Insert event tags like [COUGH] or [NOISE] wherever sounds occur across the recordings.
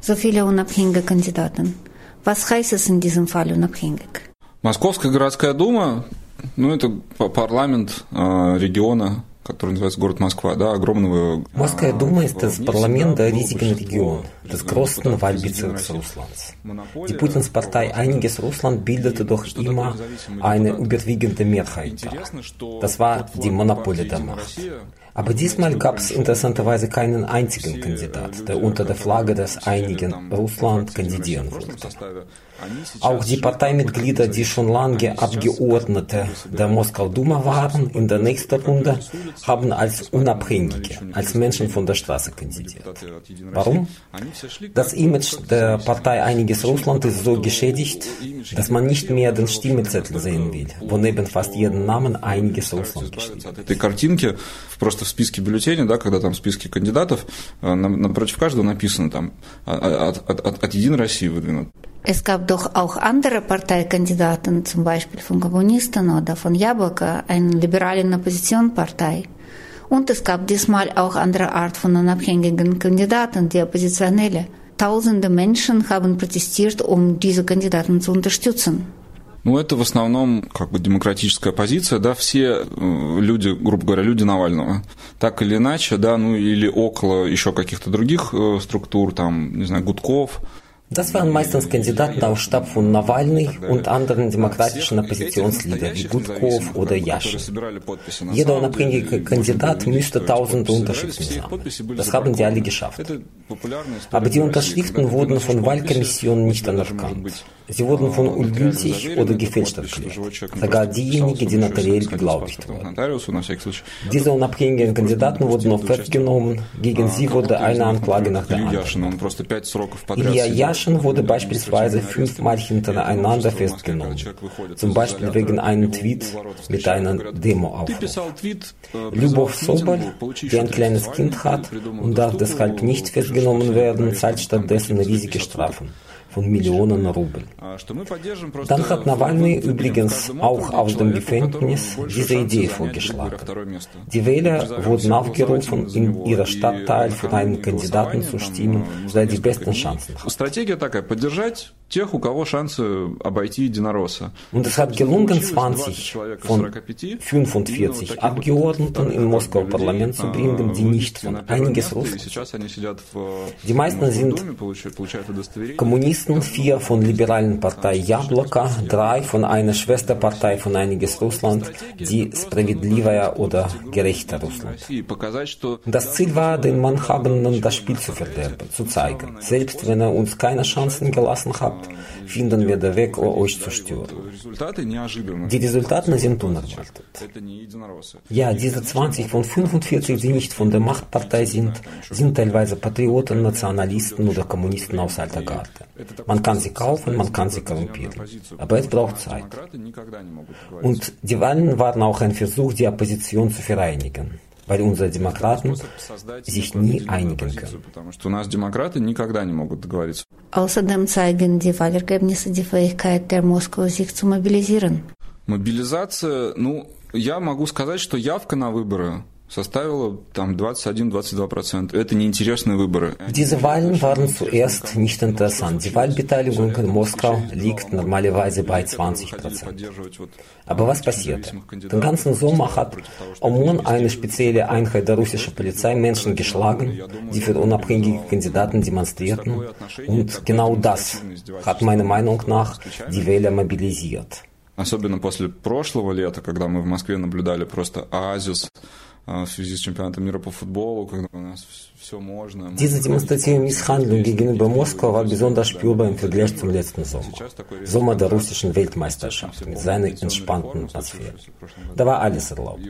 So viele unabhängige Kandidaten? Was heißt es in diesem Fall unabhängig? Московская городская дума, ну это парламент э, региона который называется город Москва, да, огромного... Duma ist das Parlament der riesigen Region, des größten Wahlbezirks Russlands. Die Putins Partei Einiges Russland bildete doch immer eine überwiegende Mehrheit da. Das war die Monopolie der Macht. Aber diesmal gab es interessanterweise keinen einzigen Kandidat, der unter der Flagge des einigen Russland kandidieren wollte. Auch die Parteimitglieder, die schon lange Abgeordnete der Moskau Duma waren, in der nächsten Runde haben als Unabhängige, als Menschen von der Straße kandidiert. Warum? Das Image der Partei Einiges Russland ist so geschädigt, dass man nicht mehr den Stimmzettel sehen will, wo neben fast jedem Namen Einiges Russland geschrieben просто в списке бюллетеней, да, когда там в списке кандидатов, напротив каждого написано там от, от, от, от Единой России выдвинут. Es gab doch auch andere Parteikandidaten, zum Beispiel von Kommunisten oder von Jabloko, eine liberale Oppositionspartei. Und es gab diesmal auch andere Art von unabhängigen Kandidaten, die Oppositionelle. Tausende Menschen haben protestiert, um diese Kandidaten zu unterstützen. Ну, это в основном как бы демократическая позиция, да, все люди, грубо говоря, люди Навального. Так или иначе, да, ну или около еще каких-то других структур, там, не знаю, Гудков, Das waren meistens Kandidaten aus Stab von Nawalny und anderen demokratischen Oppositionsleadern wie Gudkov oder Yashin. Jeder unabhängige Kandidat müsste tausende Unterschriften sammeln. Das haben die alle geschafft. Aber die Unterschriften wurden von Wahlkommissionen nicht anerkannt. Sie wurden von ungültig oder gefälscht erklärt. Sogar diejenigen, die notariell beglaubigt wurden. Diese unabhängigen Kandidaten wurden auf genommen. Gegen sie wurde eine Anklage nach der anderen. Ilya Yashin wurde beispielsweise fünfmal hintereinander festgenommen. Zum Beispiel wegen einem Tweet mit einem Demo-Aufruf. Lyubov Sobol, der ein kleines Kind hat und darf deshalb nicht festgenommen werden, zahlt stattdessen riesige Strafen von Millionen Rubel. Dann hat Nawalny übrigens auch aus dem Gefängnis diese Idee vorgeschlagen. Die Wähler wurden aufgerufen, in ihrer Stadtteil für einen Kandidaten zu stimmen, der die besten Chancen hat тех, у кого шансы обойти Единоросса. Und es hat gelungen, 20 von 45 Abgeordneten im Moskauer Parlament zu bringen, die nicht von einiges Russland. Die meisten sind Kommunisten, vier von liberalen Partei Jabloko, drei von einer Schwesterpartei von einiges Russland, die Spravedlivaya oder Gerechter Russland. Das Ziel war, den Mannhabenden das Spiel zu verderben, zu zeigen. Selbst wenn er uns keine Chancen gelassen hat, finden wir den Weg, euch zu stören. Die Resultate sind unerwartet. Ja, diese 20 von 45, die nicht von der Machtpartei sind, sind teilweise Patrioten, Nationalisten oder Kommunisten aus alter Garde. Man kann sie kaufen, man kann sie korrumpieren. Aber es braucht Zeit. Und die Wahlen waren auch ein Versuch, die Opposition zu vereinigen weil unsere Demokraten sich nie einigen können. Außerdem zeigen die Wahlergebnisse die Fähigkeit der Moskau, sich zu mobilisieren. Мобилизация, ну, я могу сказать, что явка на выборы составила там 21-22%. Это неинтересные выборы. Diese Wahlen waren zuerst nicht interessant. Die Wahlbeteiligung in Moskau liegt normalerweise bei 20%. Aber was passiert? Den ganzen Sommer hat OMON, eine spezielle Einheit der russischen Polizei, Menschen geschlagen, die für unabhängige Kandidaten demonstrierten. Und genau das hat meiner Meinung nach die Wähler mobilisiert. Особенно после прошлого лета, когда мы в Москве наблюдали просто оазис в связи с чемпионатом мира по футболу, когда у нас все можно. Diese demonstrative Misshandlung gegenüber Moskau war besonders spürbar im Vergleich zum letzten Sommer. Sommer der russischen Weltmeisterschaft mit seiner entspannten Atmosphäre. Da war alles erlaubt.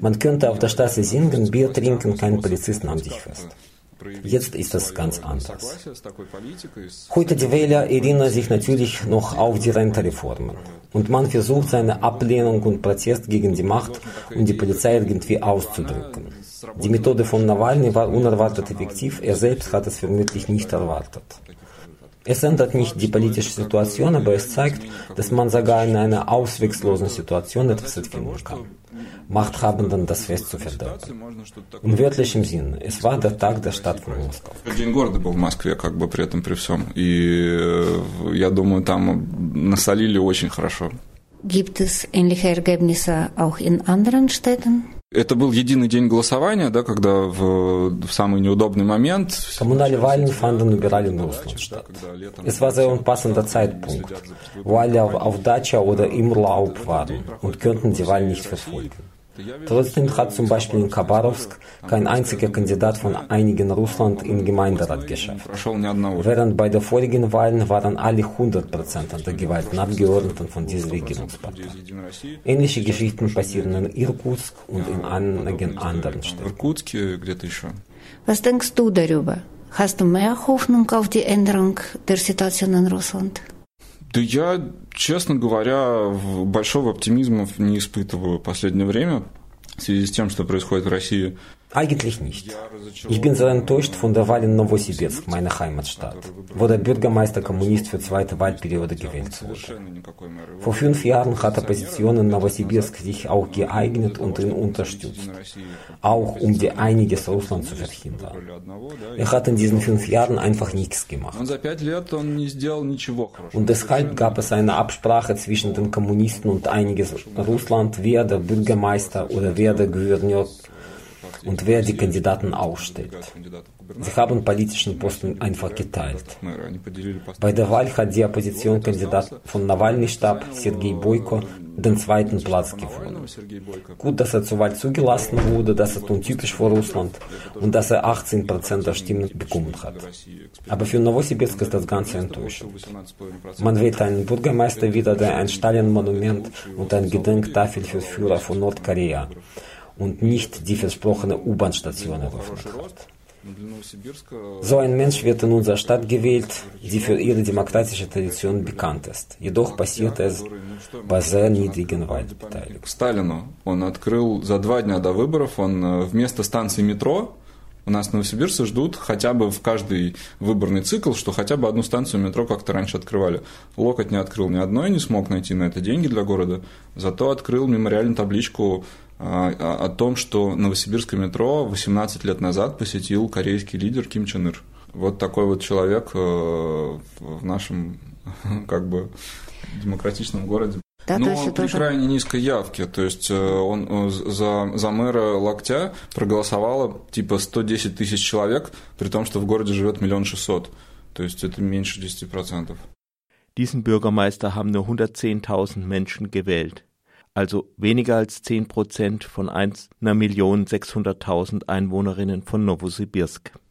Man könnte auf der Straße singen, Bier trinken, kein Polizist nahm dich fest. Jetzt ist das ganz anders. Heute die Wähler erinnern sich natürlich noch auf die Rentereformen. Und man versucht seine Ablehnung und Protest gegen die Macht und die Polizei irgendwie auszudrücken. Die Methode von Nawalny war unerwartet effektiv, er selbst hat es vermutlich nicht erwartet. Es ändert nicht die politische Situation, aber es zeigt, dass man sogar in einer ausweglosen Situation etwas erfinden kann. Machthabenden das Fest zu verderben. Im wörtlichen Sinn, es war der Tag der Stadt von Moskau. День города был в Москве, как бы при этом при всем. И я думаю, там насолили очень хорошо. Gibt es ähnliche Ergebnisse auch in anderen Städten? Это был единый день голосования, да, когда в, в самый неудобный момент... Kommunale Wahlen fanden überall in Russland statt. Es war sehr unpassender Zeitpunkt, wo alle auf, auf Dacia oder im Urlaub waren und könnten die Wahl nicht verfolgen. Trotzdem hat zum Beispiel in Khabarovsk kein einziger Kandidat von einigen Russland in Gemeinderat geschafft. Während bei den vorigen Wahlen waren alle 100% der gewählten Abgeordneten von dieser Regierungspartei. Ähnliche Geschichten passieren in Irkutsk und in einigen anderen Städten. Was denkst du darüber? Hast du mehr Hoffnung auf die Änderung der Situation in Russland? Честно говоря, большого оптимизма не испытываю в последнее время в связи с тем, что происходит в России. Eigentlich nicht. Ich bin sehr enttäuscht von der Wahl in Novosibirsk, meiner Heimatstadt, wo der Bürgermeister Kommunist für zweite Wahlperiode gewählt wurde. Vor fünf Jahren hat Opposition in Novosibirsk sich auch geeignet und ihn unterstützt, auch um die Einiges Russland zu verhindern. Er hat in diesen fünf Jahren einfach nichts gemacht. Und deshalb gab es eine Absprache zwischen den Kommunisten und Einiges Russland, wer der Bürgermeister oder wer der Gouverneur und wer die Kandidaten aufstellt. Sie haben politischen Posten einfach geteilt. Bei der Wahl hat die Oppositionskandidat von Nawalny-Stab, Sergei Boyko, den zweiten Platz gewonnen. Gut, dass er zur Wahl zugelassen wurde, das ist untypisch für Russland und dass er 18% der Stimmen bekommen hat. Aber für Novosibirsk ist das Ganze enttäuschend. Man wählt einen Bürgermeister wieder, der ein Stalin-Monument und ein Gedenktafel für Führer von Nordkorea und nicht die versprochene U-Bahn-Station eröffnet hat. So ein Mensch wird in unserer Stadt gewählt, die für ihre demokratische Tradition bekannt ist. Jedoch passiert es bei sehr niedrigen Wahlbeteiligungen. Сталину он открыл за два дня до выборов, он вместо станции метро у нас новосибирцы ждут хотя бы в каждый выборный цикл, что хотя бы одну станцию метро как-то раньше открывали. Локоть не открыл ни одной, не смог найти на это деньги для города, зато открыл мемориальную табличку о том, что Новосибирское метро 18 лет назад посетил корейский лидер Ким Чен Ир. Вот такой вот человек в нашем [LAUGHS] как бы демократичном городе. Да, Но то есть при уже- крайне низкой явке. То есть он за, за мэра Локтя проголосовало типа 110 тысяч человек, при том, что в городе живет миллион шестьсот. То есть это меньше 10%. Diesen Bürgermeister haben nur 110.000 Menschen gewählt, also weniger als 10 Prozent von 1.600.000 Einwohnerinnen von Novosibirsk.